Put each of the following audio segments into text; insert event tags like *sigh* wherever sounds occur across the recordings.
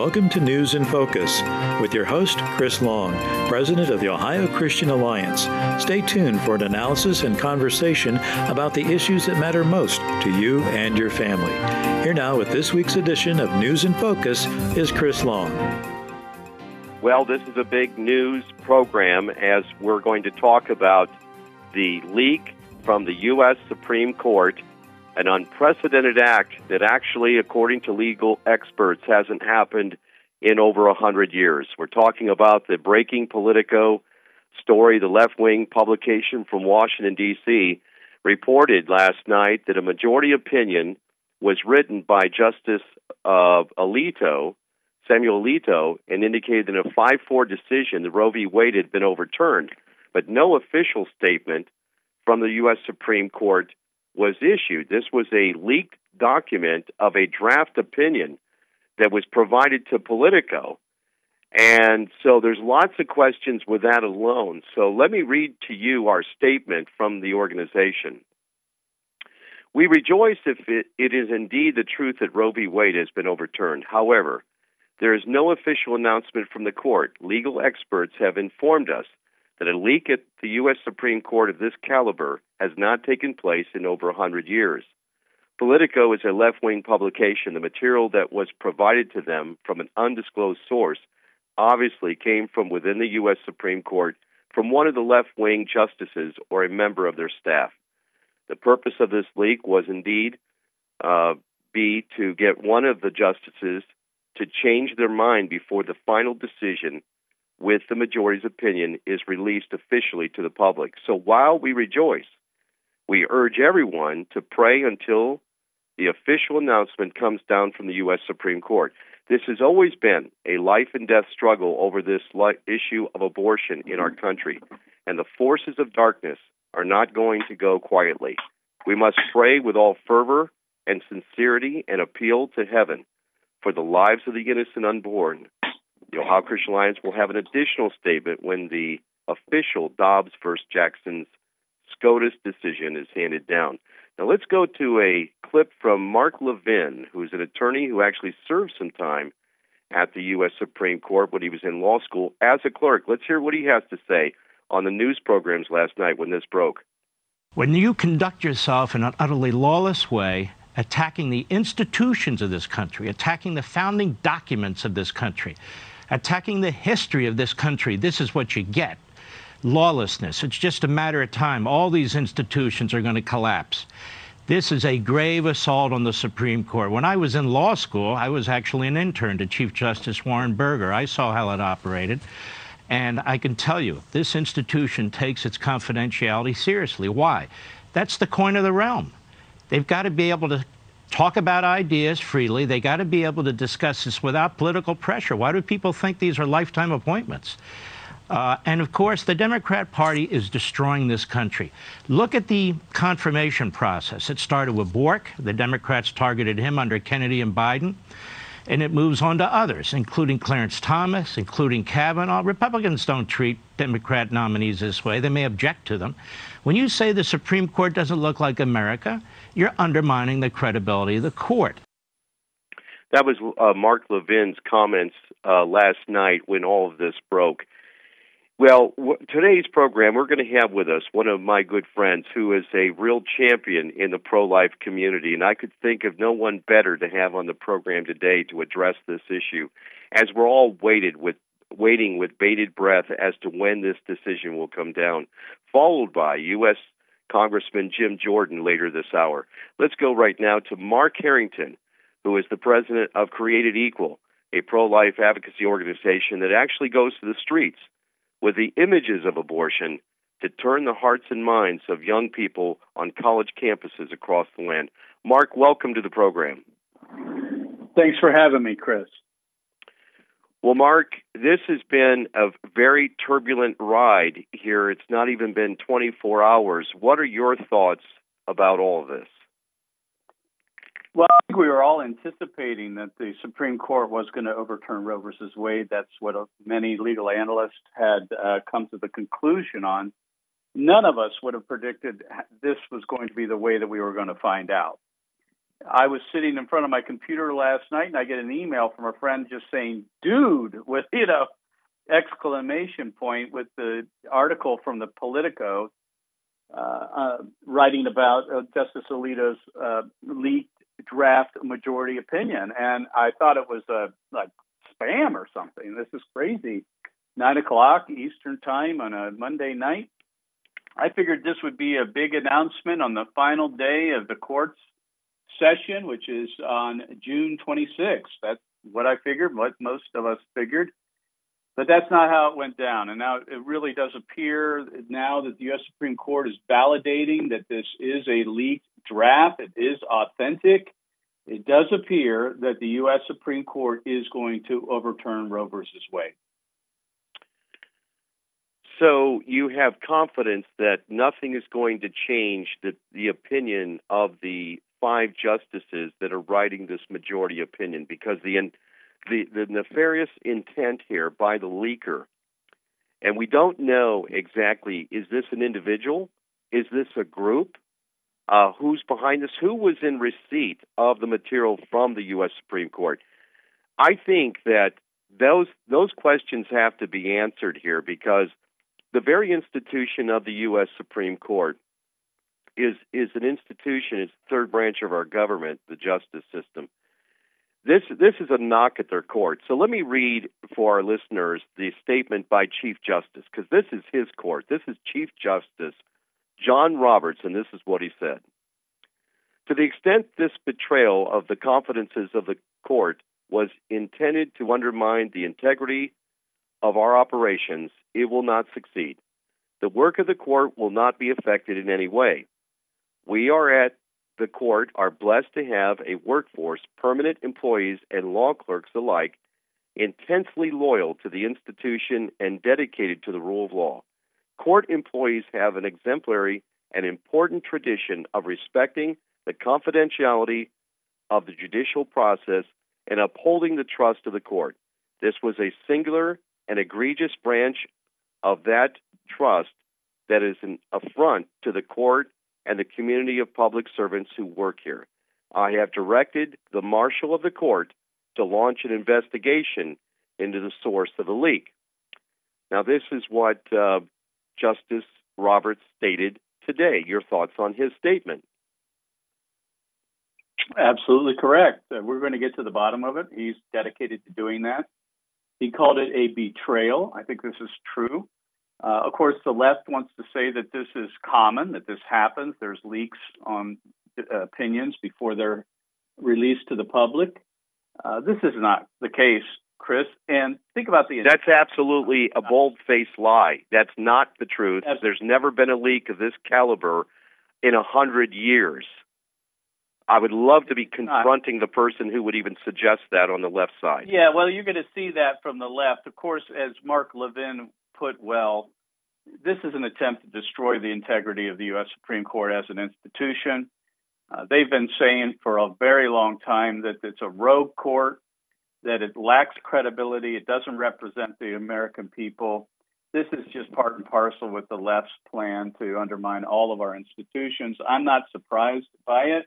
welcome to News in Focus with your host, Chris Long, President of the Ohio Christian Alliance. Stay tuned for an analysis and conversation about the issues that matter most to you and your family. Here now with this week's edition of News in Focus is Chris Long. Well, this is a big news program as we're going to talk about the leak from the U.S. Supreme Court an unprecedented act that actually, according to legal experts, hasn't happened in over a hundred years. We're talking about the Breaking Politico story, the left wing publication from Washington, D.C., reported last night that a majority opinion was written by Justice uh, Alito, Samuel Alito, and indicated in a 5 4 decision that Roe v. Wade had been overturned, but no official statement from the U.S. Supreme Court was issued. This was a leaked document of a draft opinion that was provided to Politico. And so there's lots of questions with that alone. So let me read to you our statement from the organization. We rejoice if it, it is indeed the truth that Roe v. Wade has been overturned. However, there is no official announcement from the court. Legal experts have informed us that a leak at the U.S. Supreme Court of this caliber has not taken place in over 100 years. Politico is a left wing publication. The material that was provided to them from an undisclosed source obviously came from within the U.S. Supreme Court from one of the left wing justices or a member of their staff. The purpose of this leak was indeed uh, be to get one of the justices to change their mind before the final decision with the majority's opinion is released officially to the public. So while we rejoice, we urge everyone to pray until the official announcement comes down from the U.S. Supreme Court. This has always been a life and death struggle over this issue of abortion in our country, and the forces of darkness are not going to go quietly. We must pray with all fervor and sincerity and appeal to heaven for the lives of the innocent unborn the Ohio Christian Alliance will have an additional statement when the official Dobbs versus Jackson's SCOTUS decision is handed down. Now let's go to a clip from Mark Levin, who's an attorney who actually served some time at the U.S. Supreme Court when he was in law school as a clerk. Let's hear what he has to say on the news programs last night when this broke. When you conduct yourself in an utterly lawless way, attacking the institutions of this country, attacking the founding documents of this country, attacking the history of this country. This is what you get lawlessness. It's just a matter of time. All these institutions are going to collapse. This is a grave assault on the Supreme Court. When I was in law school, I was actually an intern to Chief Justice Warren Burger. I saw how it operated. And I can tell you, this institution takes its confidentiality seriously. Why? That's the coin of the realm. They've got to be able to talk about ideas freely. They got to be able to discuss this without political pressure. Why do people think these are lifetime appointments? Uh, and of course, the Democrat Party is destroying this country. Look at the confirmation process. It started with Bork. The Democrats targeted him under Kennedy and Biden. And it moves on to others, including Clarence Thomas, including Kavanaugh. Republicans don't treat Democrat nominees this way. They may object to them. When you say the Supreme Court doesn't look like America, you're undermining the credibility of the court. That was uh, Mark Levin's comments uh, last night when all of this broke. Well, w- today's program, we're going to have with us one of my good friends who is a real champion in the pro life community, and I could think of no one better to have on the program today to address this issue, as we're all waited with waiting with bated breath as to when this decision will come down, followed by U.S. Congressman Jim Jordan later this hour. Let's go right now to Mark Harrington, who is the president of Created Equal, a pro life advocacy organization that actually goes to the streets with the images of abortion to turn the hearts and minds of young people on college campuses across the land. Mark, welcome to the program. Thanks for having me, Chris. Well, Mark, this has been a very turbulent ride here. It's not even been 24 hours. What are your thoughts about all of this? Well, I think we were all anticipating that the Supreme Court was going to overturn Roe versus Wade. That's what many legal analysts had uh, come to the conclusion on. None of us would have predicted this was going to be the way that we were going to find out. I was sitting in front of my computer last night and I get an email from a friend just saying, dude, *laughs* with, you know, exclamation point with the article from the Politico uh, uh, writing about uh, Justice Alito's uh, leaked draft majority opinion. And I thought it was a like spam or something. This is crazy. Nine o'clock Eastern time on a Monday night. I figured this would be a big announcement on the final day of the court's session, which is on June 26th. That's what I figured, what most of us figured. But that's not how it went down. And now it really does appear now that the U.S. Supreme Court is validating that this is a leaked draft, it is authentic. It does appear that the U.S. Supreme Court is going to overturn Roe versus Wade. So you have confidence that nothing is going to change the, the opinion of the five justices that are writing this majority opinion because the the, the nefarious intent here by the leaker, and we don't know exactly is this an individual, is this a group, uh, who's behind this, who was in receipt of the material from the U.S. Supreme Court. I think that those those questions have to be answered here because the very institution of the U.S. Supreme Court is is an institution, it's the third branch of our government, the justice system. This this is a knock at their court. So let me read for our listeners the statement by Chief Justice because this is his court. This is Chief Justice John Roberts, and this is what he said. To the extent this betrayal of the confidences of the court was intended to undermine the integrity of our operations, it will not succeed. The work of the court will not be affected in any way. We are at the court are blessed to have a workforce, permanent employees and law clerks alike, intensely loyal to the institution and dedicated to the rule of law. Court employees have an exemplary and important tradition of respecting the confidentiality of the judicial process and upholding the trust of the court. This was a singular and egregious branch of that trust that is an affront to the court and the community of public servants who work here. I have directed the marshal of the court to launch an investigation into the source of the leak. Now, this is what uh, Justice Roberts stated today. Your thoughts on his statement? Absolutely correct. Uh, we're going to get to the bottom of it. He's dedicated to doing that. He called it a betrayal. I think this is true. Uh, of course, the left wants to say that this is common, that this happens. There's leaks on uh, opinions before they're released to the public. Uh, this is not the case, Chris. And think about the. That's absolutely a bold faced lie. That's not the truth. There's never been a leak of this caliber in a hundred years. I would love to be confronting the person who would even suggest that on the left side. Yeah, well, you're going to see that from the left. Of course, as Mark Levin put well, this is an attempt to destroy the integrity of the U.S. Supreme Court as an institution. Uh, they've been saying for a very long time that it's a rogue court, that it lacks credibility, it doesn't represent the American people. This is just part and parcel with the left's plan to undermine all of our institutions. I'm not surprised by it.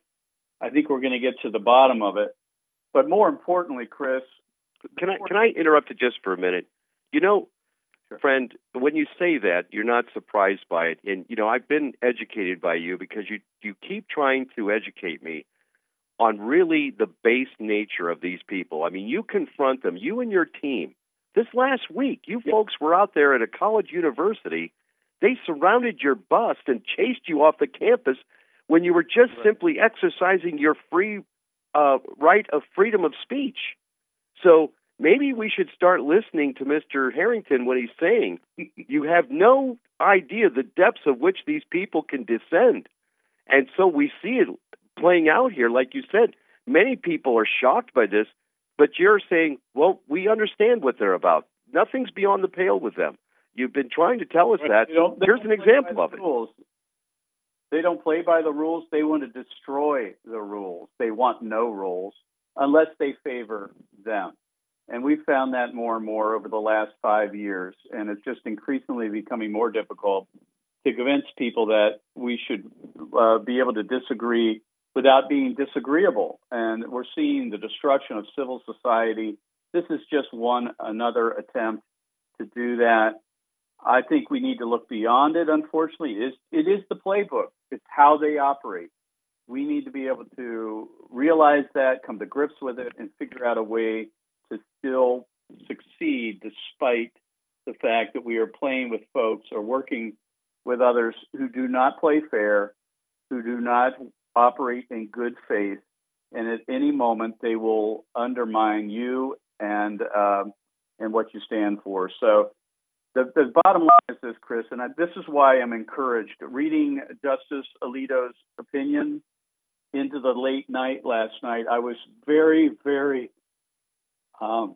I think we're going to get to the bottom of it. But more importantly, Chris, can I can I interrupt you just for a minute? You know, sure. friend, when you say that, you're not surprised by it, and you know I've been educated by you because you you keep trying to educate me on really the base nature of these people. I mean, you confront them, you and your team. This last week, you folks were out there at a college university. They surrounded your bus and chased you off the campus when you were just right. simply exercising your free uh, right of freedom of speech. So maybe we should start listening to Mr. Harrington when he's saying you have no idea the depths of which these people can descend. And so we see it playing out here. Like you said, many people are shocked by this, but you're saying, well, we understand what they're about. Nothing's beyond the pale with them. You've been trying to tell us that. Here's an example of it. Rules. They don't play by the rules. They want to destroy the rules. They want no rules unless they favor them. And we've found that more and more over the last five years. And it's just increasingly becoming more difficult to convince people that we should uh, be able to disagree without being disagreeable. And we're seeing the destruction of civil society. This is just one another attempt to do that. I think we need to look beyond it. Unfortunately, it is, it is the playbook. It's how they operate. We need to be able to realize that, come to grips with it, and figure out a way to still succeed despite the fact that we are playing with folks or working with others who do not play fair, who do not operate in good faith, and at any moment they will undermine you and um, and what you stand for. So the, the bottom line is this, Chris, and I, this is why I'm encouraged. Reading Justice Alito's opinion into the late night last night, I was very, very um,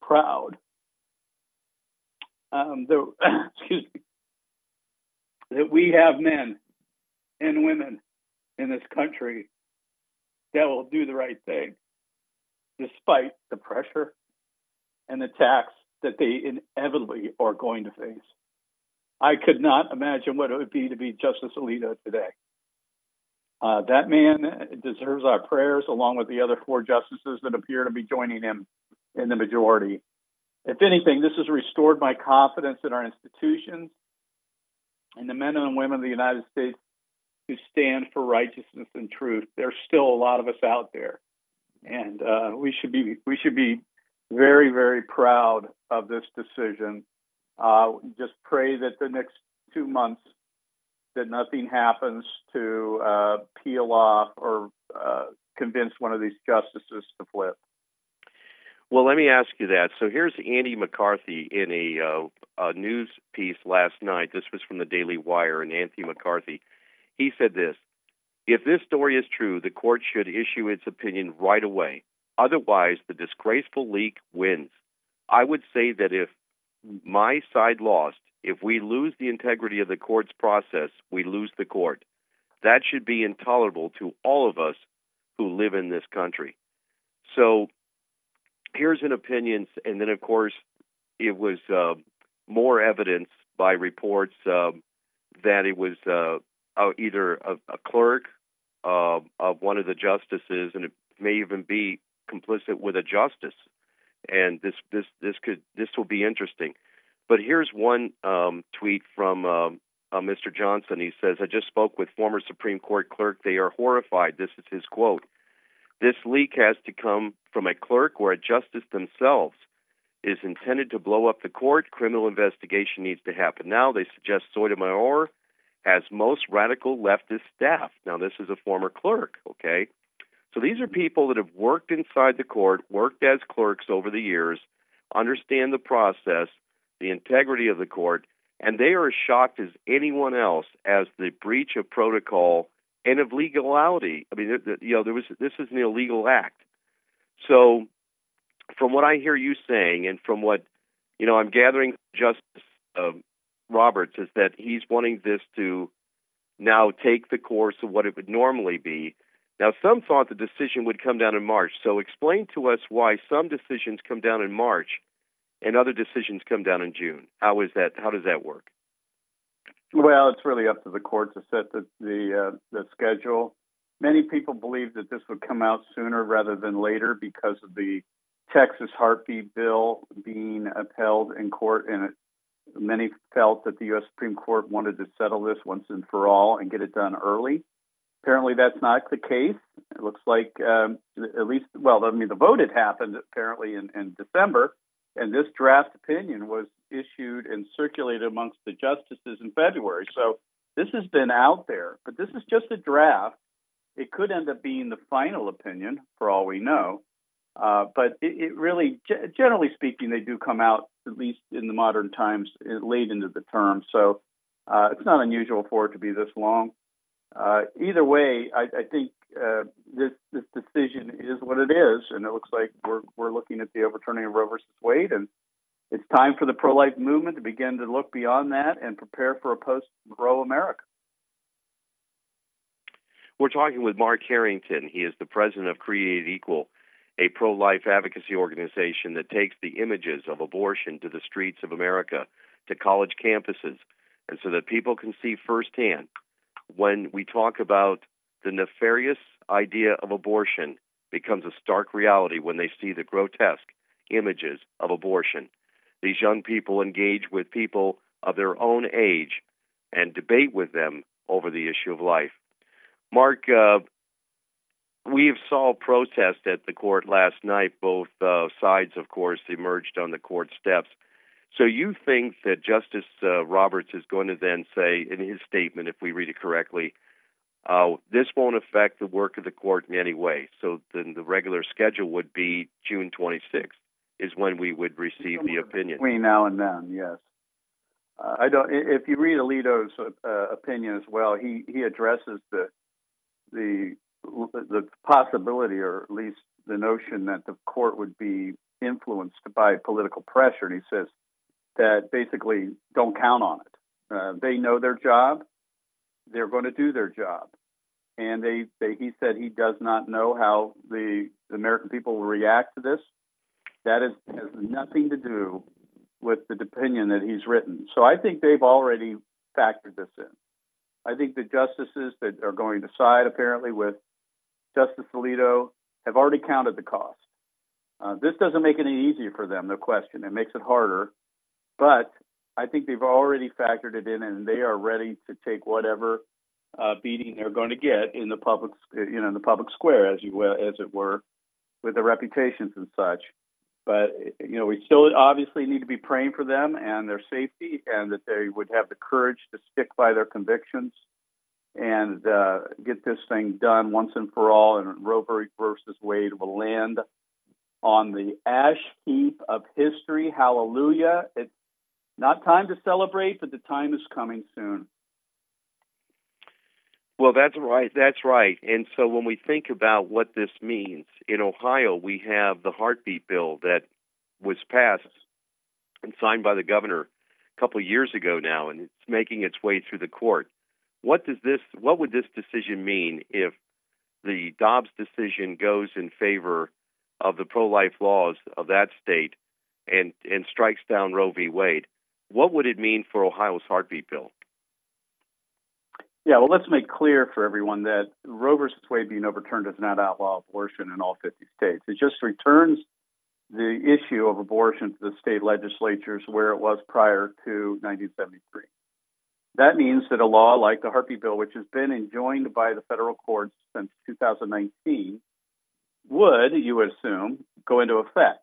proud. Um, the, *coughs* excuse me, that we have men and women in this country that will do the right thing despite the pressure and the attacks that they inevitably are going to face. I could not imagine what it would be to be Justice Alito today. Uh, that man deserves our prayers along with the other four justices that appear to be joining him in the majority. If anything, this has restored my confidence in our institutions and the men and women of the United States who stand for righteousness and truth. There's still a lot of us out there, and uh, we should be we should be very very proud of this decision. Uh, just pray that the next two months that nothing happens to uh, peel off or uh, convince one of these justices to flip. Well, let me ask you that. So here's Andy McCarthy in a, uh, a news piece last night. This was from the Daily Wire, and Anthony McCarthy. He said this If this story is true, the court should issue its opinion right away. Otherwise, the disgraceful leak wins. I would say that if my side lost, if we lose the integrity of the court's process, we lose the court. That should be intolerable to all of us who live in this country. So here's an opinion, and then of course it was uh, more evidence by reports uh, that it was uh, either a, a clerk of one of the justices, and it may even be complicit with a justice. And this this this could this will be interesting. But here's one um, tweet from um, uh, Mr. Johnson. He says, "I just spoke with former Supreme Court clerk. They are horrified. This is his quote. This leak has to come from a clerk or a justice themselves. is intended to blow up the court. Criminal investigation needs to happen now. They suggest Sotomayor has most radical leftist staff. Now, this is a former clerk, okay? So these are people that have worked inside the court, worked as clerks over the years, understand the process, the integrity of the court, and they are as shocked as anyone else as the breach of protocol and of legality. I mean, you know, there was this is an illegal act. So, from what I hear you saying, and from what you know, I'm gathering Justice uh, Roberts is that he's wanting this to now take the course of what it would normally be. Now, some thought the decision would come down in March. So, explain to us why some decisions come down in March and other decisions come down in June. How is that? How does that work? Well, it's really up to the court to set the the, uh, the schedule. Many people believe that this would come out sooner rather than later because of the Texas heartbeat bill being upheld in court, and many felt that the U.S. Supreme Court wanted to settle this once and for all and get it done early. Apparently, that's not the case. It looks like, um, at least, well, I mean, the vote had happened apparently in, in December, and this draft opinion was issued and circulated amongst the justices in February. So this has been out there, but this is just a draft. It could end up being the final opinion, for all we know. Uh, but it, it really, g- generally speaking, they do come out at least in the modern times late into the term. So uh, it's not unusual for it to be this long. Uh, either way, I, I think uh, this this decision is what it is, and it looks like we're we're looking at the overturning of Roe versus Wade, and it's time for the pro-life movement to begin to look beyond that and prepare for a post-Roe America. We're talking with Mark Harrington. He is the president of Created Equal, a pro-life advocacy organization that takes the images of abortion to the streets of America, to college campuses, and so that people can see firsthand when we talk about the nefarious idea of abortion becomes a stark reality when they see the grotesque images of abortion. These young people engage with people of their own age and debate with them over the issue of life. Mark, uh, we saw protest at the court last night. Both uh, sides, of course, emerged on the court steps. So you think that Justice uh, Roberts is going to then say in his statement, if we read it correctly, uh, this won't affect the work of the court in any way. So then the regular schedule would be June 26th is when we would receive the opinion. Between now and then, yes. Uh, I don't. If you read Alito's uh, opinion as well, he he addresses the the the possibility, or at least the notion that the court would be influenced by political pressure. And he says that basically don't count on it. Uh, they know their job. They're going to do their job. And they, they, he said he does not know how the, the American people will react to this. That is, has nothing to do with the opinion that he's written. So I think they've already factored this in. I think the justices that are going to side apparently with Justice Alito have already counted the cost. Uh, this doesn't make it any easier for them, no question. It makes it harder, but I think they've already factored it in, and they are ready to take whatever uh, beating they're going to get in the public, you know, in the public square, as you as it were, with their reputations and such. But you know, we still obviously need to be praying for them and their safety, and that they would have the courage to stick by their convictions and uh, get this thing done once and for all. And Roe versus Wade will land on the ash heap of history. Hallelujah! It's not time to celebrate, but the time is coming soon. Well, that's right. That's right. And so when we think about what this means, in Ohio, we have the heartbeat bill that was passed and signed by the governor a couple of years ago now, and it's making its way through the court. What does this? What would this decision mean if the Dobbs decision goes in favor of the pro-life laws of that state and and strikes down Roe v. Wade? What would it mean for Ohio's heartbeat bill? Yeah, well, let's make clear for everyone that Roe versus Wade being overturned does not outlaw abortion in all 50 states. It just returns the issue of abortion to the state legislatures where it was prior to 1973. That means that a law like the Heartbeat Bill, which has been enjoined by the federal courts since 2019, would, you would assume, go into effect.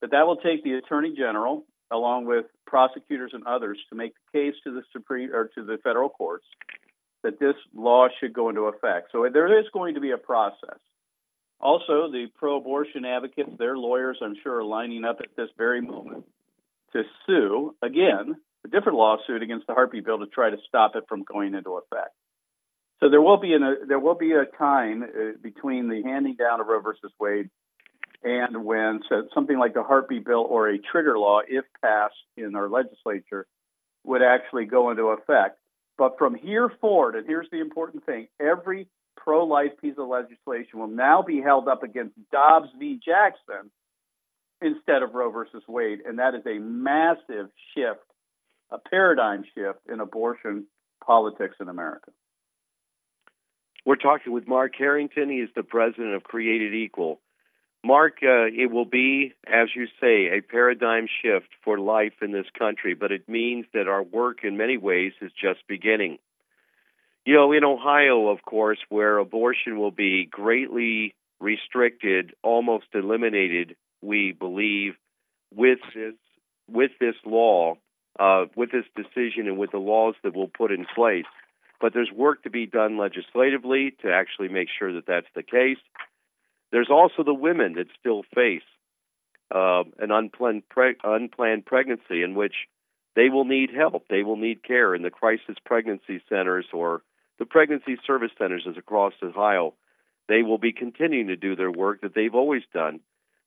But that will take the Attorney General, along with prosecutors and others, to make the case to the Supreme or to the federal courts that this law should go into effect. So there is going to be a process. Also, the pro abortion advocates, their lawyers, I'm sure, are lining up at this very moment to sue, again, a different lawsuit against the heartbeat bill to try to stop it from going into effect. So there will be an, a, there will be a time uh, between the handing down of Roe versus Wade and when so something like the heartbeat bill or a trigger law, if passed in our legislature, would actually go into effect. But from here forward, and here's the important thing every pro life piece of legislation will now be held up against Dobbs v. Jackson instead of Roe versus Wade. And that is a massive shift, a paradigm shift in abortion politics in America. We're talking with Mark Harrington. He is the president of Created Equal. Mark, uh, it will be, as you say, a paradigm shift for life in this country, but it means that our work in many ways is just beginning. You know, in Ohio, of course, where abortion will be greatly restricted, almost eliminated, we believe, with this with this law, uh, with this decision, and with the laws that we'll put in place. But there's work to be done legislatively to actually make sure that that's the case. There's also the women that still face uh, an unplanned, pre- unplanned pregnancy in which they will need help. They will need care in the crisis pregnancy centers or the pregnancy service centers across Ohio. They will be continuing to do their work that they've always done.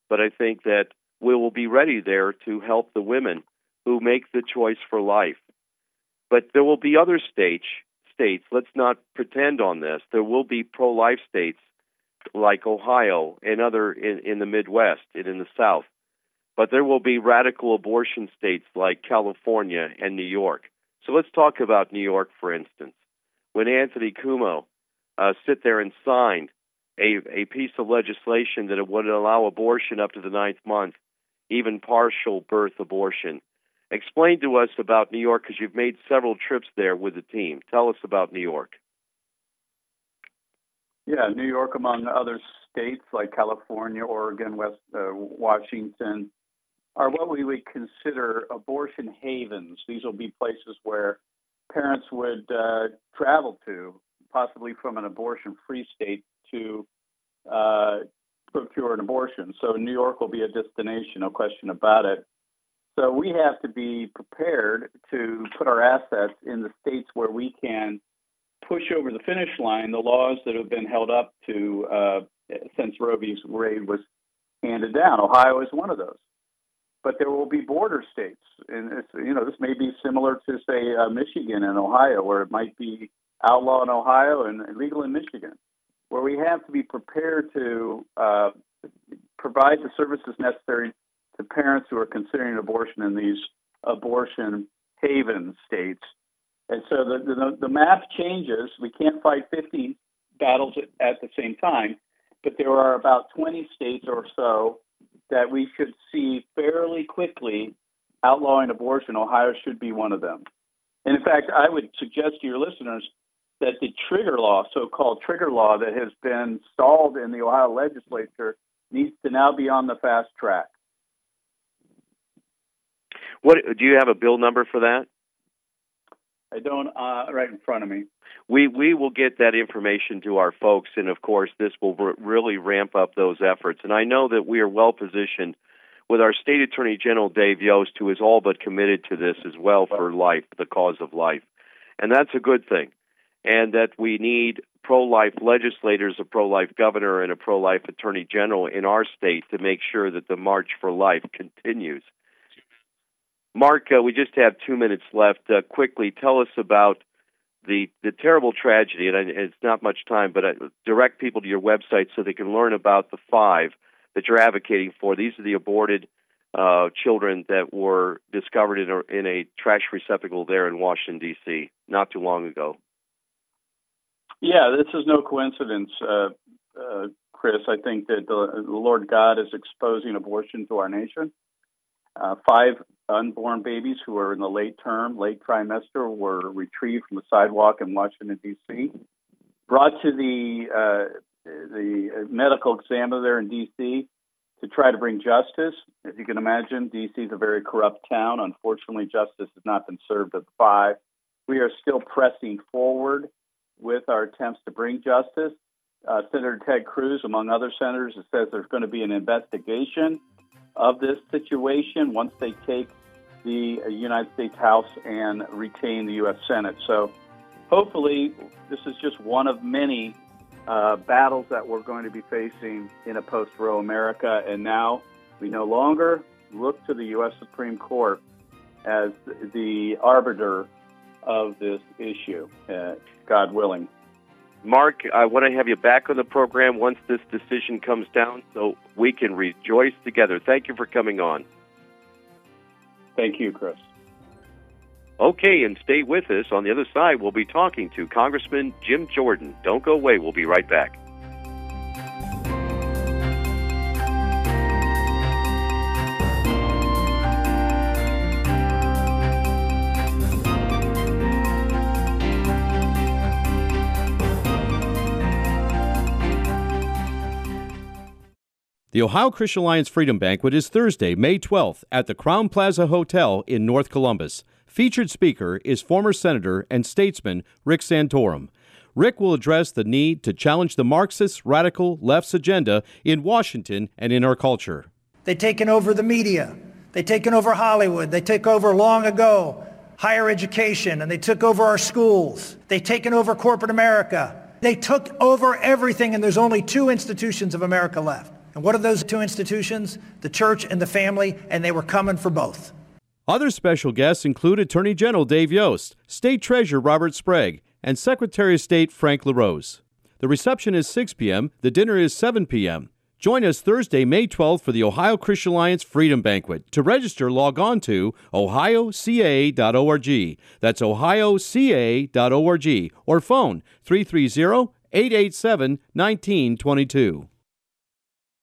But I think that we will be ready there to help the women who make the choice for life. But there will be other states, states, let's not pretend on this. There will be pro life states like Ohio and other in, in the Midwest and in the South. But there will be radical abortion states like California and New York. So let's talk about New York, for instance. When Anthony Cuomo uh, sit there and signed a, a piece of legislation that would allow abortion up to the ninth month, even partial birth abortion. Explain to us about New York because you've made several trips there with the team. Tell us about New York. Yeah, New York, among other states like California, Oregon, West uh, Washington, are what we would consider abortion havens. These will be places where parents would uh, travel to, possibly from an abortion-free state, to uh, procure an abortion. So New York will be a destination, no question about it. So we have to be prepared to put our assets in the states where we can push over the finish line the laws that have been held up to uh, since Roe v. Wade was handed down. Ohio is one of those. But there will be border states, and you know this may be similar to say uh, Michigan and Ohio, where it might be outlaw in Ohio and legal in Michigan, where we have to be prepared to uh, provide the services necessary to parents who are considering abortion in these abortion haven states. And so the, the, the map changes. We can't fight 50 battles at, at the same time, but there are about 20 states or so that we should see fairly quickly outlawing abortion. Ohio should be one of them. And in fact, I would suggest to your listeners that the trigger law, so called trigger law, that has been stalled in the Ohio legislature needs to now be on the fast track. What do you have a bill number for that? I don't uh, right in front of me. We we will get that information to our folks, and of course, this will r- really ramp up those efforts. And I know that we are well positioned with our state attorney general Dave Yost, who is all but committed to this as well for life, the cause of life, and that's a good thing. And that we need pro-life legislators, a pro-life governor, and a pro-life attorney general in our state to make sure that the march for life continues. Mark, uh, we just have two minutes left. Uh, quickly, tell us about the the terrible tragedy, and it's not much time, but uh, direct people to your website so they can learn about the five that you're advocating for. These are the aborted uh, children that were discovered in a, in a trash receptacle there in Washington D.C. not too long ago. Yeah, this is no coincidence, uh, uh, Chris. I think that the, the Lord God is exposing abortion to our nation. Uh, five unborn babies who are in the late term, late trimester, were retrieved from the sidewalk in Washington D.C., brought to the uh, the medical examiner there in D.C. to try to bring justice. As you can imagine, D.C. is a very corrupt town. Unfortunately, justice has not been served at the five. We are still pressing forward with our attempts to bring justice. Uh, Senator Ted Cruz, among other senators, says there's going to be an investigation of this situation once they take the United States House and retain the U.S. Senate. So hopefully, this is just one of many uh, battles that we're going to be facing in a post Roe America. And now we no longer look to the U.S. Supreme Court as the arbiter of this issue, uh, God willing. Mark, I want to have you back on the program once this decision comes down so we can rejoice together. Thank you for coming on. Thank you, Chris. Okay, and stay with us. On the other side, we'll be talking to Congressman Jim Jordan. Don't go away. We'll be right back. The Ohio Christian Alliance Freedom Banquet is Thursday, May 12th at the Crowne Plaza Hotel in North Columbus. Featured speaker is former Senator and statesman Rick Santorum. Rick will address the need to challenge the Marxist radical left's agenda in Washington and in our culture. They've taken over the media. They've taken over Hollywood. They took over long ago higher education and they took over our schools. They've taken over corporate America. They took over everything and there's only two institutions of America left. And what are those two institutions? The church and the family, and they were coming for both. Other special guests include Attorney General Dave Yost, State Treasurer Robert Sprague, and Secretary of State Frank LaRose. The reception is 6 p.m., the dinner is 7 p.m. Join us Thursday, May 12th for the Ohio Christian Alliance Freedom Banquet. To register, log on to ohioca.org. That's ohioca.org or phone 330 887 1922.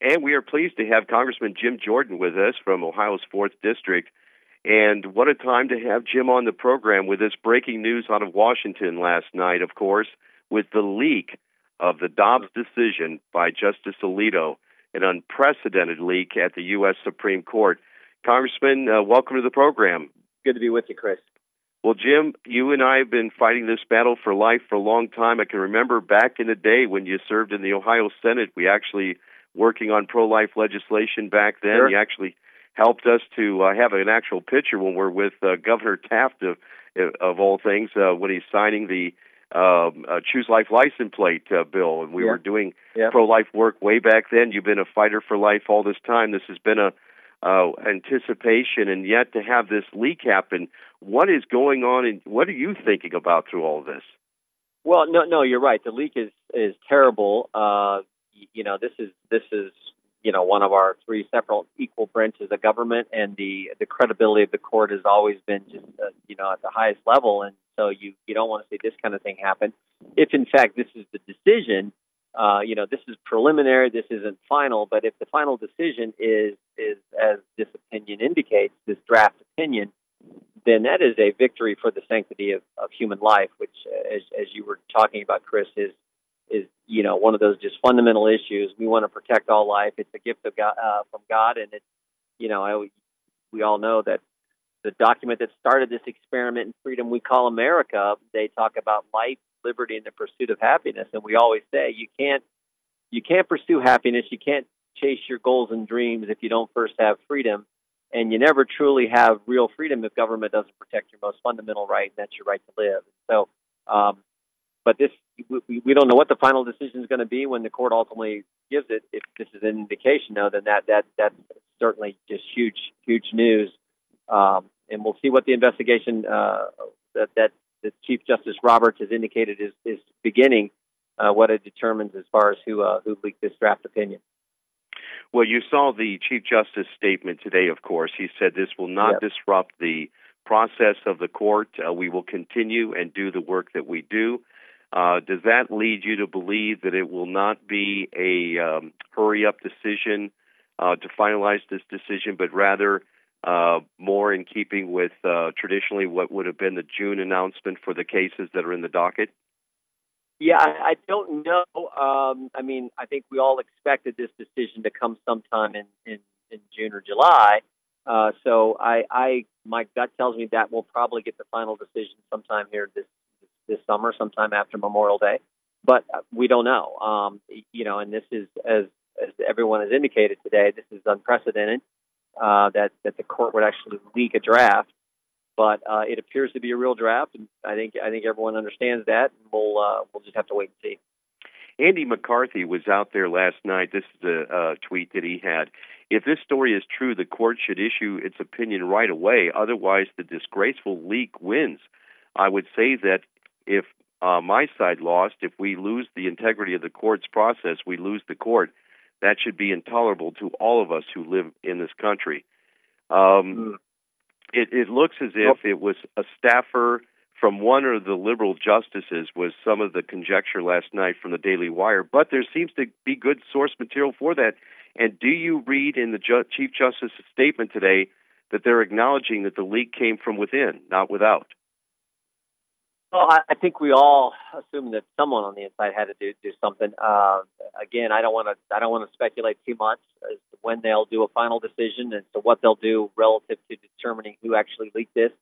And we are pleased to have Congressman Jim Jordan with us from Ohio's 4th District. And what a time to have Jim on the program with this breaking news out of Washington last night, of course with the leak of the Dobbs decision by Justice Alito, an unprecedented leak at the U.S. Supreme Court. Congressman, uh, welcome to the program. Good to be with you, Chris. Well, Jim, you and I have been fighting this battle for life for a long time. I can remember back in the day when you served in the Ohio Senate, we actually working on pro-life legislation back then. Sure. You actually helped us to uh, have an actual picture when we're with uh, Governor Taft of, of all things uh, when he's signing the um, uh, choose life license plate uh, bill, and we yeah. were doing yeah. pro life work way back then. You've been a fighter for life all this time. This has been a uh, anticipation, and yet to have this leak happen. What is going on, and what are you thinking about through all of this? Well, no, no, you're right. The leak is is terrible. Uh, you know, this is this is you know one of our three separate equal branches of government, and the the credibility of the court has always been just uh, you know at the highest level, and so you you don't want to see this kind of thing happen. If in fact this is the decision, uh, you know this is preliminary, this isn't final, but if the final decision is is as this opinion indicates, this draft opinion, then that is a victory for the sanctity of, of human life, which, as, as you were talking about, Chris, is is you know one of those just fundamental issues. We want to protect all life. It's a gift of God uh, from God, and it's you know I, we all know that the document that started this experiment in freedom we call America, they talk about life, liberty, and the pursuit of happiness. And we always say you can't you can't pursue happiness, you can't chase your goals and dreams if you don't first have freedom. And you never truly have real freedom if government doesn't protect your most fundamental right, and that's your right to live. So, um, but this we, we don't know what the final decision is going to be when the court ultimately gives it. If this is an indication, though, then that that that's certainly just huge huge news. Um, and we'll see what the investigation uh, that, that Chief Justice Roberts has indicated is, is beginning, uh, what it determines as far as who uh, who leaked this draft opinion. Well, you saw the Chief Justice statement today, of course. He said this will not yep. disrupt the process of the court. Uh, we will continue and do the work that we do. Uh, does that lead you to believe that it will not be a um, hurry up decision uh, to finalize this decision, but rather uh, more in keeping with uh, traditionally what would have been the June announcement for the cases that are in the docket? Yeah, I, I don't know. Um, I mean, I think we all expected this decision to come sometime in, in, in June or July. Uh, so I, I, my gut tells me that we'll probably get the final decision sometime here this this summer, sometime after Memorial Day. But uh, we don't know. Um, you know, and this is as as everyone has indicated today, this is unprecedented uh, that that the court would actually leak a draft. But uh, it appears to be a real draft, and I think I think everyone understands that. And we'll uh, we'll just have to wait and see. Andy McCarthy was out there last night. This is a uh, tweet that he had. If this story is true, the court should issue its opinion right away. Otherwise, the disgraceful leak wins. I would say that if uh, my side lost, if we lose the integrity of the court's process, we lose the court. That should be intolerable to all of us who live in this country. Um, mm. it, it looks as if it was a staffer from one of the liberal justices was some of the conjecture last night from the Daily Wire, but there seems to be good source material for that. And do you read in the Ju- Chief Justice's statement today that they're acknowledging that the leak came from within, not without? Well, I, think we all assume that someone on the inside had to do do something. Uh, again, I don't want to I don't want to speculate too much as to when they'll do a final decision as to what they'll do relative to determining who actually leaked this.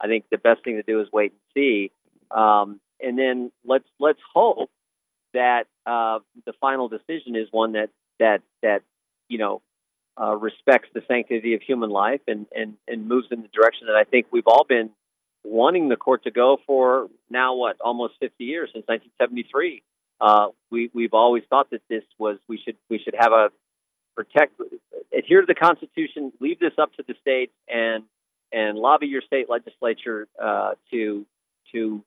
I think the best thing to do is wait and see, um, and then let's let's hope that uh, the final decision is one that that that you know uh, respects the sanctity of human life and, and and moves in the direction that I think we've all been wanting the court to go for now what almost 50 years since 1973. Uh, we we've always thought that this was we should we should have a protect adhere to the Constitution, leave this up to the states, and and lobby your state legislature uh, to to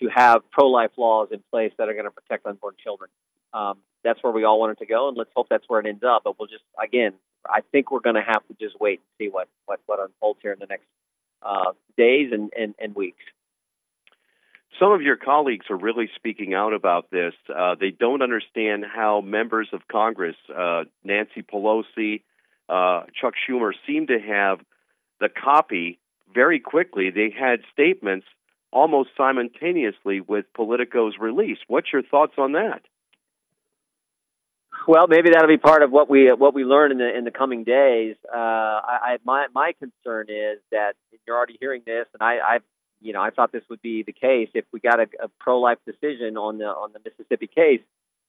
to have pro life laws in place that are going to protect unborn children. Um, that's where we all want it to go, and let's hope that's where it ends up. But we'll just again, I think we're going to have to just wait and see what what what unfolds here in the next uh, days and, and, and weeks. Some of your colleagues are really speaking out about this. Uh, they don't understand how members of Congress, uh, Nancy Pelosi, uh, Chuck Schumer, seem to have the copy very quickly. They had statements almost simultaneously with Politico's release. What's your thoughts on that? Well, maybe that'll be part of what we what we learn in the in the coming days. Uh, I, I my my concern is that you're already hearing this, and I, I you know I thought this would be the case if we got a, a pro life decision on the on the Mississippi case.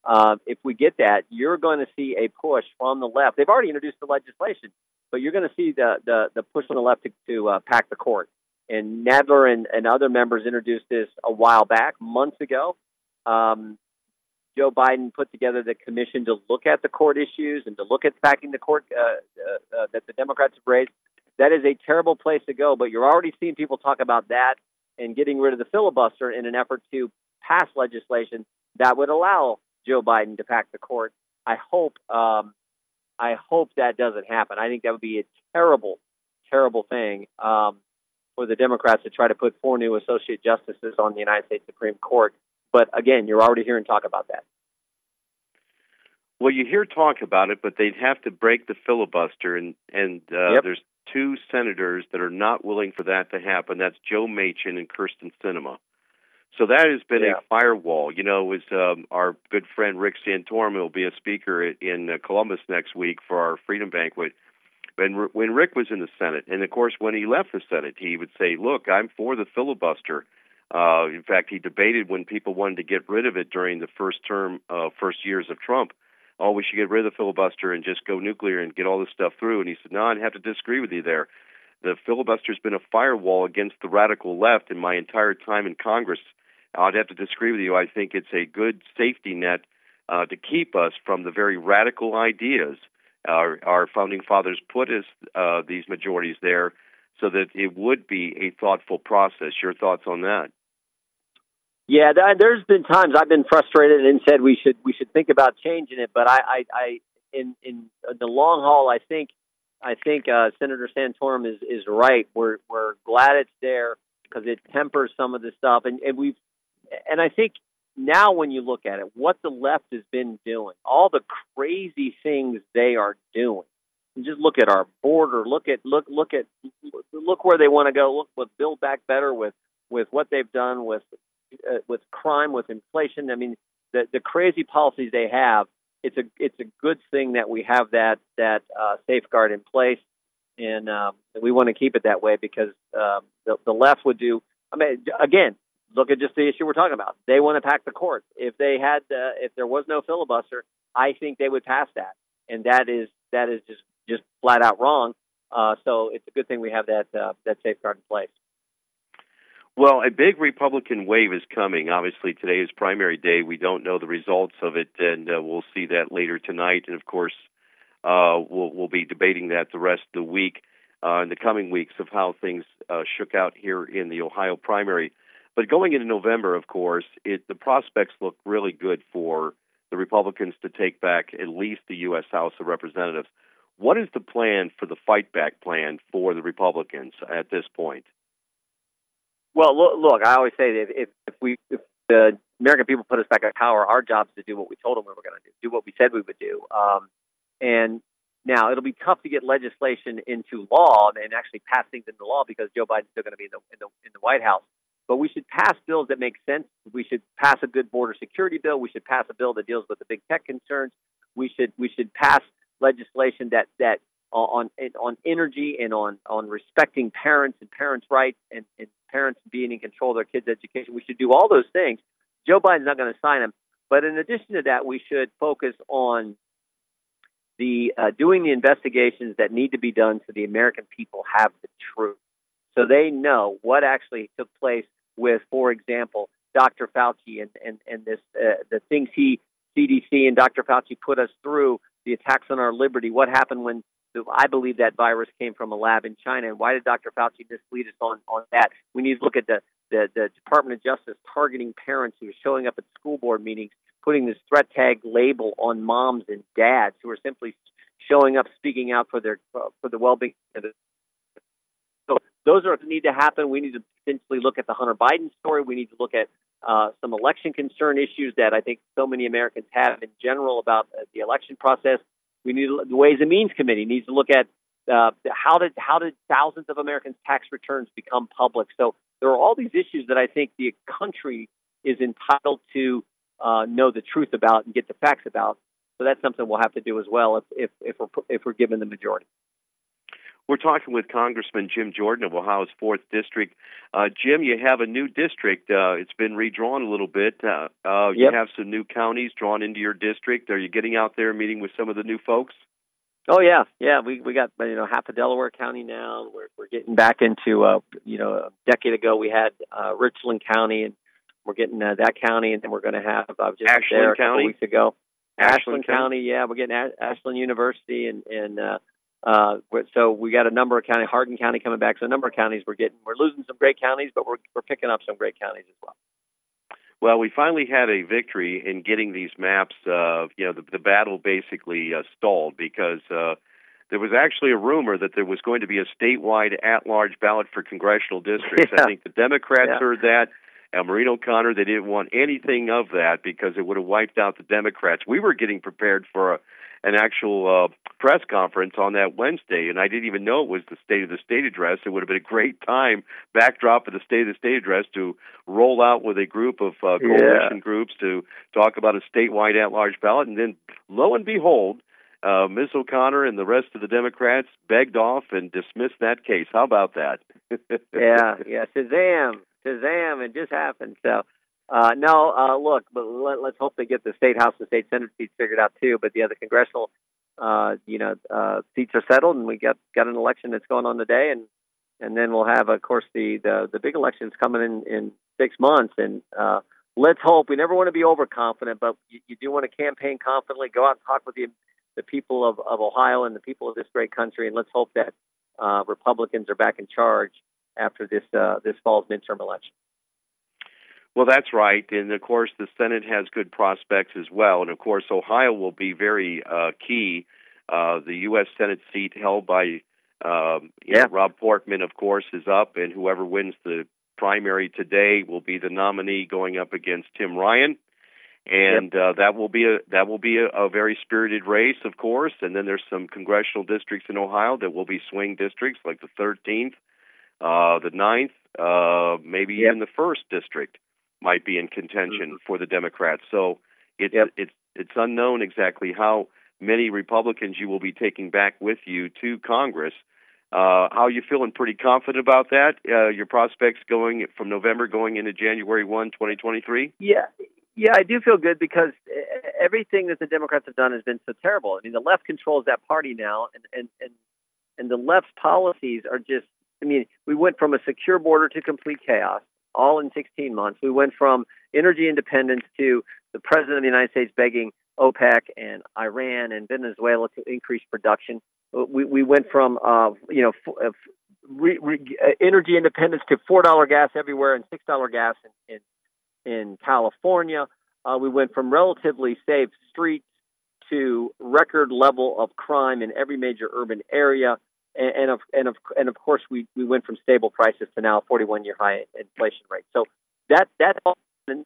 Uh, if we get that, you're going to see a push from the left. They've already introduced the legislation, but you're going to see the the, the push on the left to, to uh, pack the court. And Nadler and, and other members introduced this a while back, months ago. Um, Joe Biden put together the commission to look at the court issues and to look at packing the court uh, uh, uh, that the Democrats have raised. That is a terrible place to go, but you're already seeing people talk about that and getting rid of the filibuster in an effort to pass legislation that would allow Joe Biden to pack the court. I hope um, I hope that doesn't happen. I think that would be a terrible, terrible thing um, for the Democrats to try to put four new associate justices on the United States Supreme Court but again, you're already hearing talk about that. Well, you hear talk about it, but they'd have to break the filibuster, and and uh, yep. there's two senators that are not willing for that to happen. That's Joe Manchin and Kyrsten Sinema. So that has been yeah. a firewall. You know, it was um, our good friend Rick Santorum will be a speaker in uh, Columbus next week for our Freedom Banquet. When when Rick was in the Senate, and of course when he left the Senate, he would say, "Look, I'm for the filibuster." Uh, in fact, he debated when people wanted to get rid of it during the first term, uh, first years of Trump. Oh, we should get rid of the filibuster and just go nuclear and get all this stuff through. And he said, No, I'd have to disagree with you there. The filibuster's been a firewall against the radical left in my entire time in Congress. I'd have to disagree with you. I think it's a good safety net uh, to keep us from the very radical ideas our, our founding fathers put us uh, these majorities there so that it would be a thoughtful process. Your thoughts on that? Yeah, there's been times I've been frustrated and said we should we should think about changing it, but I I, I in in the long haul, I think I think uh, Senator Santorum is is right. We're we're glad it's there because it tempers some of the stuff, and and we've and I think now when you look at it, what the left has been doing, all the crazy things they are doing. Just look at our border. Look at look look at look where they want to go. Look with Build Back Better with with what they've done with uh, with crime, with inflation. I mean, the the crazy policies they have. It's a it's a good thing that we have that that uh, safeguard in place, and um, we want to keep it that way because um, the the left would do. I mean, again, look at just the issue we're talking about. They want to pack the court. If they had, uh, if there was no filibuster, I think they would pass that, and that is that is just just flat out wrong. Uh, so it's a good thing we have that uh, that safeguard in place. Well, a big Republican wave is coming. Obviously, today is primary day. We don't know the results of it, and uh, we'll see that later tonight. And of course, uh, we'll we'll be debating that the rest of the week, uh, in the coming weeks, of how things uh, shook out here in the Ohio primary. But going into November, of course, it, the prospects look really good for the Republicans to take back at least the U.S. House of Representatives. What is the plan for the fight back plan for the Republicans at this point? Well, look, look I always say that if, if we if the American people put us back in power, our job is to do what we told them we were going to do, do what we said we would do. Um, and now it'll be tough to get legislation into law and actually pass things into law because Joe Biden's still going to be in the, in the in the White House. but we should pass bills that make sense. We should pass a good border security bill. We should pass a bill that deals with the big tech concerns. We should we should pass legislation that that on on energy and on on respecting parents and parents' rights and, and parents being in control of their kids' education. We should do all those things. Joe Biden's not going to sign them, but in addition to that, we should focus on the uh, doing the investigations that need to be done so the American people have the truth, so they know what actually took place with, for example, Dr. Fauci and and and this uh, the things he CDC and Dr. Fauci put us through, the attacks on our liberty. What happened when I believe that virus came from a lab in China, and why did Dr. Fauci mislead us on on that? We need to look at the the, the Department of Justice targeting parents who are showing up at school board meetings, putting this threat tag label on moms and dads who are simply showing up, speaking out for their for the well being so those are need to happen. We need to potentially look at the Hunter Biden story. We need to look at uh, some election concern issues that I think so many Americans have in general about uh, the election process. We need the Ways and Means Committee needs to look at uh, how did how did thousands of Americans' tax returns become public. So there are all these issues that I think the country is entitled to uh, know the truth about and get the facts about. So that's something we'll have to do as well if if, if we're if we're given the majority. We're talking with Congressman Jim Jordan of Ohio's 4th District. Uh, Jim, you have a new district. Uh, it's been redrawn a little bit. Uh, uh, yep. You have some new counties drawn into your district. Are you getting out there meeting with some of the new folks? Oh yeah, yeah. We we got you know half of Delaware County now. We're we're getting back into uh you know a decade ago we had uh, Richland County and we're getting uh, that county and then we're going to have uh, just Ashland there a County? couple weeks ago. Ashland, Ashland County? County, yeah, we're getting Ash- Ashland University and and uh, uh, so we got a number of county, Hardin County coming back. So a number of counties we're getting. We're losing some great counties, but we're we're picking up some great counties as well. Well, we finally had a victory in getting these maps. Uh, you know, the, the battle basically uh, stalled because uh, there was actually a rumor that there was going to be a statewide at-large ballot for congressional districts. Yeah. I think the Democrats Yeah. heard that. And Maureen O'Connor, they didn't want anything of that because it would have wiped out the Democrats. We were getting prepared for a, an actual uh, press conference on that Wednesday, and I didn't even know it was the State of the State address. It would have been a great time, backdrop of the State of the State address, to roll out with a group of uh, coalition Yeah. groups to talk about a statewide at-large ballot, and then lo and behold, uh, Ms. O'Connor and the rest of the Democrats begged off and dismissed that case. How about that? *laughs* yeah, yeah. Shazam, Shazam! It just happened. So, uh, no, uh, look, but let, let's hope they get the state house and state senate seats figured out too. But the congressional, uh, you know, uh, seats are settled, and we got got an election that's going on today, and and then we'll have, of course, the the, the big elections coming in in six months, and uh, let's hope. We never want to be overconfident, but you, you do want to campaign confidently. Go out and talk with the the people of, of Ohio and the people of this great country, and let's hope that uh, Republicans are back in charge after this uh, this fall's midterm election. Well, that's right, and of course the Senate has good prospects as well, and of course Ohio will be very uh, key. Uh, the U.S. Senate seat held by um, you know, Rob Portman, of course, is up, and whoever wins the primary today will be the nominee going up against Tim Ryan, and uh, that will be a that will be a, a very spirited race, of course. And then there's some congressional districts in Ohio that will be swing districts, like the 13th, uh, the 9th, uh, maybe Yep. even the first district might be in contention for the Democrats. So it's Yep. it's it's unknown exactly how many Republicans you will be taking back with you to Congress. Uh, how are you feeling? Pretty confident about that? Uh, your prospects going from November going into January 1, 2023? Yeah, yeah, I do feel good because everything that the Democrats have done has been so terrible. I mean, the left controls that party now, and and and and the left's policies are just. I mean, we went from a secure border to complete chaos, all in 16 months. We went from energy independence to the president of the United States begging OPEC and Iran and Venezuela to increase production. We we went from uh, you know f- uh, re, re, uh, energy independence to four dollar gas everywhere and six dollar gas in, in in California. Uh, we went from relatively safe streets to record level of crime in every major urban area, and, and of and of and of course we, we went from stable prices to now a 41 year high inflation rate. So that that and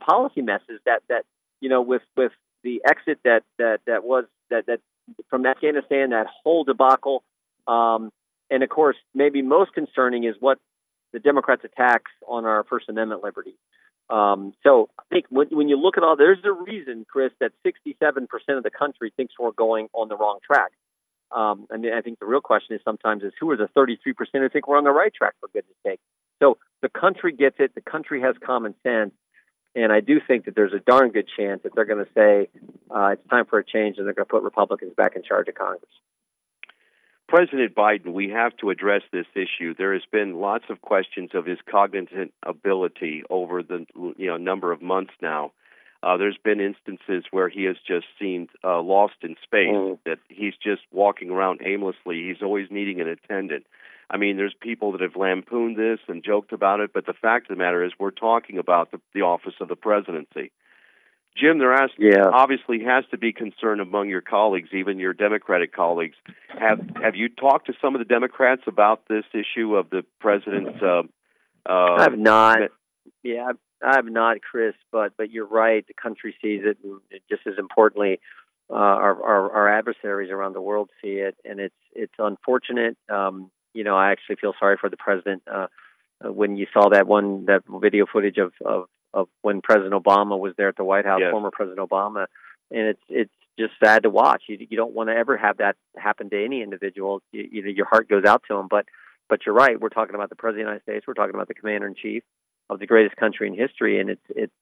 policy messes that that you know with with the exit that that that was that that from Afghanistan that whole debacle, um, and of course maybe most concerning is what the Democrats' attacks on our First Amendment liberty. Um, so I think when, when you look at all, there's a reason, Chris, that 67% of the country thinks we're going on the wrong track. Um, and I think the real question is sometimes is who are the 33% who think we're on the right track, for goodness sake. So the country gets it. The country has common sense. And I do think that there's a darn good chance that they're going to say uh, it's time for a change and they're going to put Republicans back in charge of Congress. President Biden, we have to address this issue. There has been lots of questions of his cognitive ability over the you know number of months now. Uh, there's been instances where he has just seemed uh, lost in space, mm. that he's just walking around aimlessly. He's always needing an attendant. I mean, there's people that have lampooned this and joked about it, but the fact of the matter is, we're talking about the, the office of the presidency. Jim, there has, yeah. obviously has to be concern among your colleagues, even your Democratic colleagues. Have Have you talked to some of the Democrats about this issue of the president's? Uh, uh, I have not. Yeah, I have not, Chris. But but you're right. The country sees it, and just as importantly, uh, our, our our adversaries around the world see it, and it's it's unfortunate. Um, you know, I actually feel sorry for the president. Uh, when you saw that one that video footage of of of when President Obama was there at the White House, yes. former President Obama, and it's it's just sad to watch. You you don't want to ever have that happen to any individual. You, you know, your heart goes out to them, but but you're right. We're talking about the President of the United States. We're talking about the Commander in Chief of the greatest country in history, and it's it's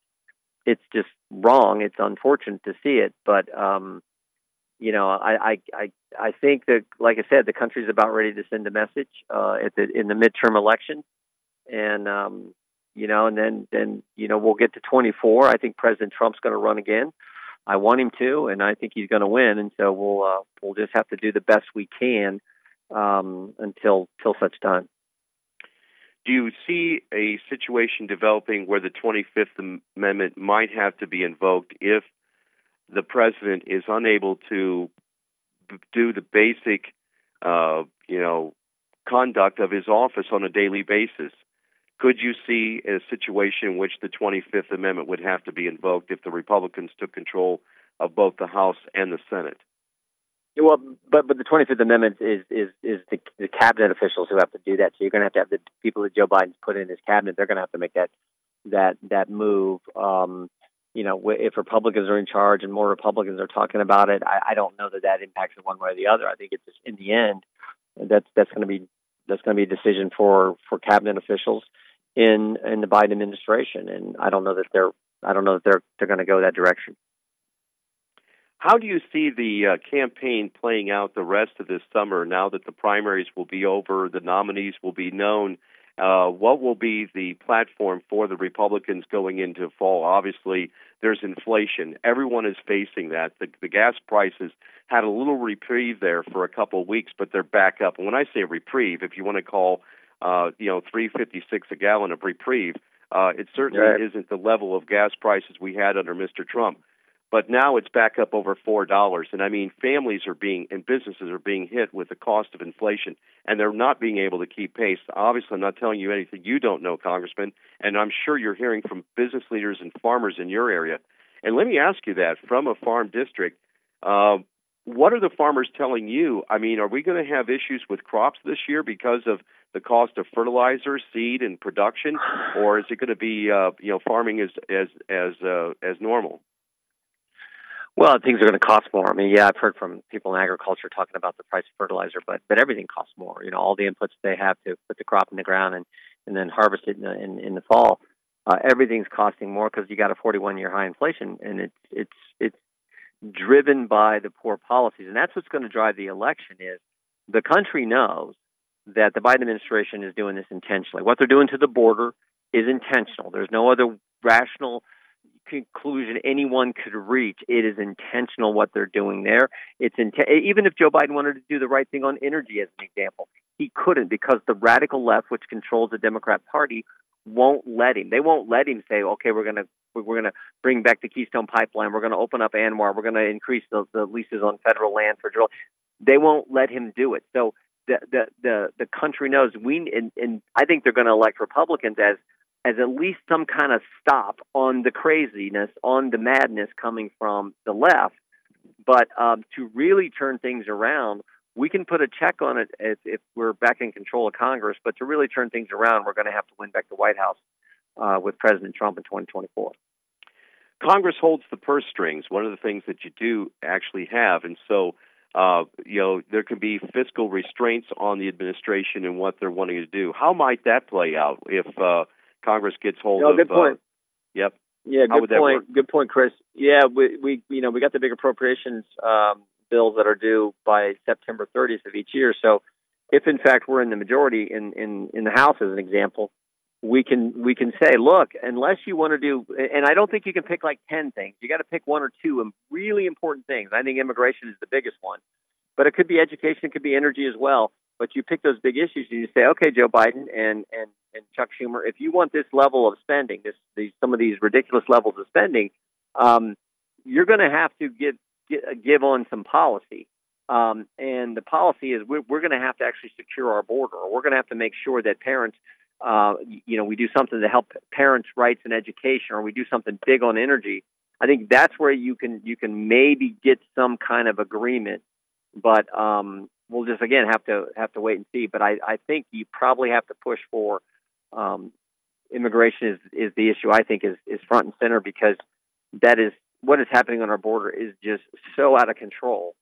it's just wrong. It's unfortunate to see it, but um, you know, I, I I I think that, like I said, the country's about ready to send a message uh, at the in the midterm election, and um, you know, and then then you know we'll get to 24. I think President Trump's going to run again. I want him to, and I think he's going to win. And so we'll uh, we'll just have to do the best we can um, until till such time. Do you see a situation developing where the 25th Amendment might have to be invoked if the president is unable to do the basic, uh, you know, conduct of his office on a daily basis? Could you see a situation in which the 25th Amendment would have to be invoked if the Republicans took control of both the House and the Senate? Well, but but the 25th Amendment is is is the, the cabinet officials who have to do that. So you're going to have to have the people that Joe Biden's put in his cabinet. They're going to have to make that that that move. Um, you know, if Republicans are in charge and more Republicans are talking about it, I, I don't know that that impacts it one way or the other. I think it's just, in the end that's that's going to be that's going to be a decision for for cabinet officials in in the Biden administration, and I don't know that they're I don't know that they're they're going to go that direction. How do you see the uh, campaign playing out the rest of this summer now that the primaries will be over, the nominees will be known? Uh, what will be the platform for the Republicans going into fall? Obviously, there's inflation. Everyone is facing that. The, the gas prices had a little reprieve there for a couple of weeks, but they're back up. And when I say reprieve, if you want to call uh, you know, three fifty six a gallon of reprieve. Uh, it certainly isn't the level of gas prices we had under Mr. Trump. But now it's back up over four dollars, and I mean, families are being and businesses are being hit with the cost of inflation, and they're not being able to keep pace. Obviously, I'm not telling you anything you don't know, Congressman, and I'm sure you're hearing from business leaders and farmers in your area. And let me ask you that from a farm district, uh, what are the farmers telling you? I mean, are we going to have issues with crops this year because of the cost of fertilizer, seed, and production, or is it going to be uh, you know farming as as as uh, as normal? Well, things are going to cost more. I mean, yeah, I've heard from people in agriculture talking about the price of fertilizer, but but everything costs more. You know, all the inputs they have to put the crop in the ground and and then harvest it in the, in, in the fall. Uh, everything's costing more because you got a 41 year high inflation, and it's it's it's driven by the poor policies. And that's what's going to drive the election is the country knows that the Biden administration is doing this intentionally. What they're doing to the border is intentional. There's no other rational conclusion anyone could reach. It is intentional what they're doing there. It's int- even if Joe Biden wanted to do the right thing on energy, as an example, he couldn't because the radical left, which controls the Democrat Party, won't let him. They won't let him say, "Okay, we're going to we're going to bring back the Keystone Pipeline. We're going to open up ANWR. We're going to increase the, the leases on federal land for drill." They won't let him do it. So the the the, the country knows we and, and I think they're going to elect Republicans as as at least some kind of stop on the craziness, on the madness coming from the left. But um, to really turn things around, we can put a check on it if, if we're back in control of Congress. But to really turn things around, we're going to have to win back the White House uh, with President Trump in 2024. Congress holds the purse strings. One of the things that you do actually have, and so uh, you know there can be fiscal restraints on the administration and what they're wanting to do. How might that play out if uh, Congress gets hold no, of? Good point. Uh, yep. Yeah, good point. Good point, Chris. Yeah, we, we you know we got the big appropriations um, bills that are due by September 30th of each year. So, if in fact we're in the majority in in in the House, as an example, we can we can say, look, unless you want to do, and I don't think you can pick like ten things. You got to pick one or two really important things. I think immigration is the biggest one, but it could be education, it could be energy as well. But you pick those big issues and you say, okay, Joe Biden and and and Chuck Schumer, if you want this level of spending, this these some of these ridiculous levels of spending, um, you're going to have to give give on some policy. Um, and the policy is we're, we're going to have to actually secure our border, or we're going to have to make sure that parents uh, you know, we do something to help parents' rights and education, or we do something big on energy. I think that's where you can you can maybe get some kind of agreement, but um, we'll just again have to have to wait and see. But I, I think you probably have to push for um, immigration is is the issue. I think is is front and center because that is what is happening on our border is just so out of control.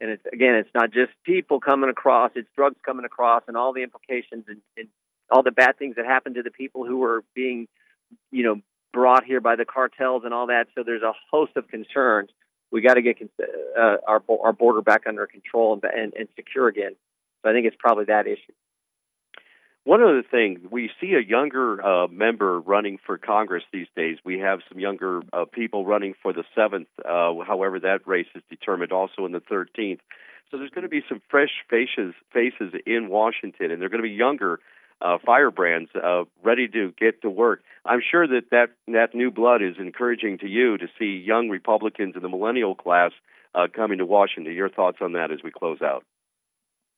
And it's again, it's not just people coming across; it's drugs coming across, and all the implications and, and all the bad things that happen to the people who are being, you know, brought here by the cartels and all that. So there's a host of concerns. We got to get uh, our our border back under control and, and, and secure again. So I think it's probably that issue. One other thing, we see a younger uh, member running for Congress these days. We have some younger uh, people running for the seventh, uh, however that race is determined, also in the 13th. So there's going to be some fresh faces faces in Washington, and they're going to be younger uh, firebrands uh, ready to get to work. I'm sure that, that that new blood is encouraging to you to see young Republicans in the millennial class uh, coming to Washington. Your thoughts on that as we close out?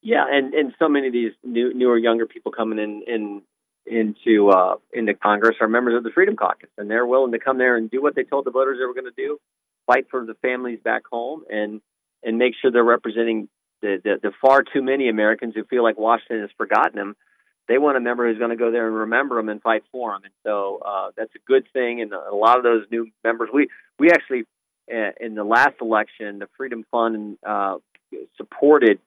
Yeah, and, and so many of these new, newer, younger people coming in, in into uh, into Congress are members of the Freedom Caucus, and they're willing to come there and do what they told the voters they were going to do, fight for the families back home, and and make sure they're representing the, the, the far too many Americans who feel like Washington has forgotten them they want a member who's going to go there and remember them and fight for them. And so uh, that's a good thing. And a lot of those new members, we we actually uh, in the last election, the Freedom Fund uh, supported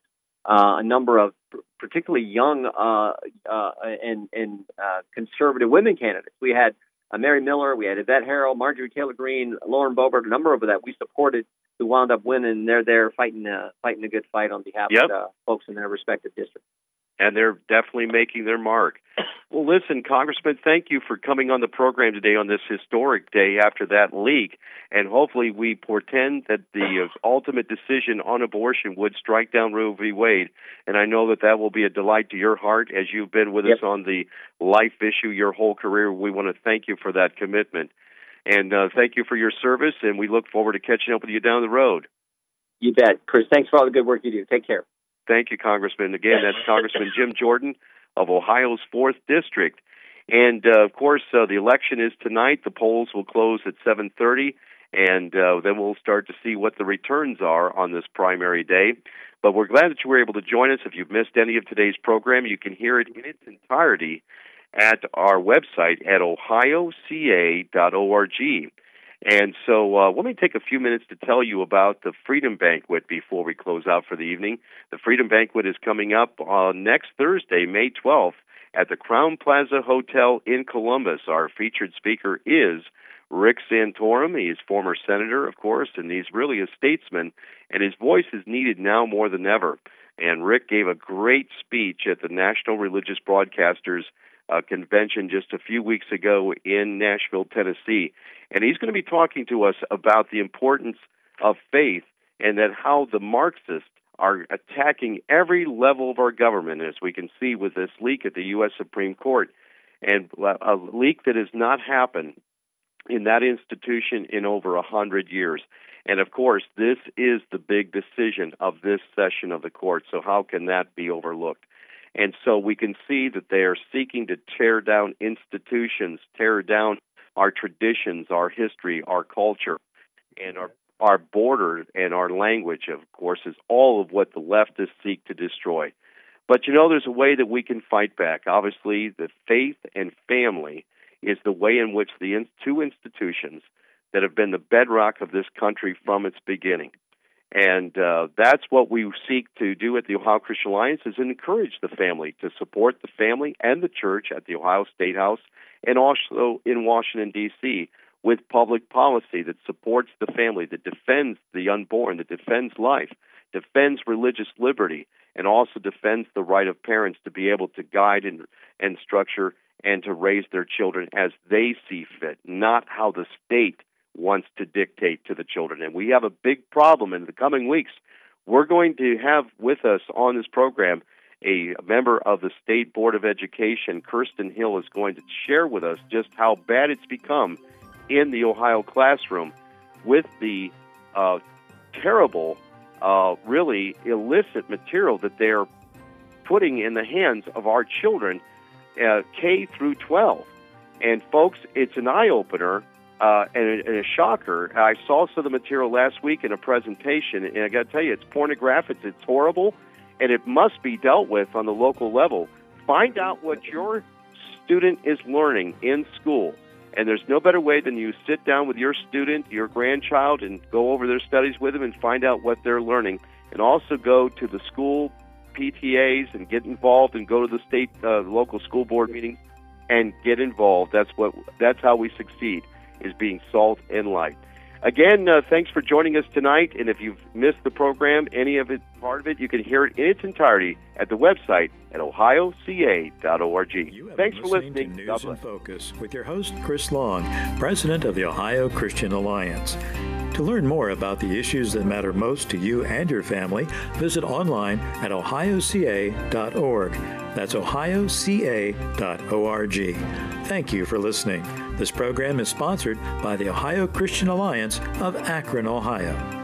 uh, a number of particularly young uh, uh, and and uh, conservative women candidates. We had uh, Mary Miller, we had Yvette Herrell, Marjorie Taylor Greene, Lauren Boebert, a number of that we supported who wound up winning. They're there fighting uh, fighting a good fight on behalf yep. of folks in their respective districts and they're definitely making their mark. Well, listen, Congressman, thank you for coming on the program today on this historic day after that leak. And hopefully, we portend that the uh, ultimate decision on abortion would strike down Roe v. Wade. And I know that that will be a delight to your heart as you've been with yep. us on the life issue your whole career. We want to thank you for that commitment. And uh, thank you for your service, and we look forward to catching up with you down the road. You bet. Chris, thanks for all the good work you do. Take care. Thank you, Congressman. Again, that's Congressman Jim Jordan of Ohio's 4th District. And uh, of course, uh, the election is tonight. The polls will close at 7:30, and uh, then we'll start to see what the returns are on this primary day. But we're glad that you were able to join us. If you've missed any of today's program, you can hear it in its entirety at our website at ohioca.org. And so uh, let me take a few minutes to tell you about the Freedom Banquet before we close out for the evening. The Freedom Banquet is coming up uh, next Thursday, May 12th, at the Crowne Plaza Hotel in Columbus. Our featured speaker is Rick Santorum. He's former senator, of course, and he's really a statesman, and his voice is needed now more than ever. And Rick gave a great speech at the National Religious Broadcasters uh, convention just a few weeks ago in Nashville, Tennessee. And he's going to be talking to us about the importance of faith and that how the Marxists are attacking every level of our government, as we can see with this leak at the U.S. Supreme Court, and a leak that has not happened in that institution in over a hundred years. And of course, this is the big decision of this session of the court. So how can that be overlooked? And so we can see that they are seeking to tear down institutions, tear down our traditions, our history, our culture. And our our border and our language, of course, is all of what the leftists seek to destroy. But you know, there's a way that we can fight back. Obviously, the faith and family is the way in which the two institutions that have been the bedrock of this country from its beginning. And uh, that's what we seek to do at the Ohio Christian Alliance is encourage the family to support the family and the church at the Ohio State House and also in Washington D.C. with public policy that supports the family, that defends the unborn, that defends life, defends religious liberty, and also defends the right of parents to be able to guide and, and structure and to raise their children as they see fit, not how the state wants to dictate to the children. And we have a big problem in the coming weeks. We're going to have with us on this program a member of the State Board of Education, Kirsten Hill, is going to share with us just how bad it's become in the Ohio classroom with the uh, terrible uh, really illicit material that they're putting in the hands of our children, uh, K through 12. And folks, it's an eye opener uh, and, a, and, a, shocker. I saw some of the material last week in a presentation, and I got to tell you, it's pornographic, it's horrible, and it must be dealt with on the local level. Find out what your student is learning in school and there's no better way than you sit down with your student, your grandchild, and go over their studies with them and find out what they're learning. And also go to the school PTAs and get involved and go to the state, uh, local school board meetings and get involved. That's what. That's how we succeed. Is being salt and light. Again, uh, thanks for joining us tonight. And if you've missed the program, any of it, part of it, you can hear it in its entirety at the website at ohioca.org. Thanks for listening. To News in Focus with your host, Chris Long, President of the Ohio Christian Alliance. To learn more about the issues that matter most to you and your family, visit online at ohioca.org. That's ohioca.org. Thank you for listening. This program is sponsored by the Ohio Christian Alliance of Akron, Ohio.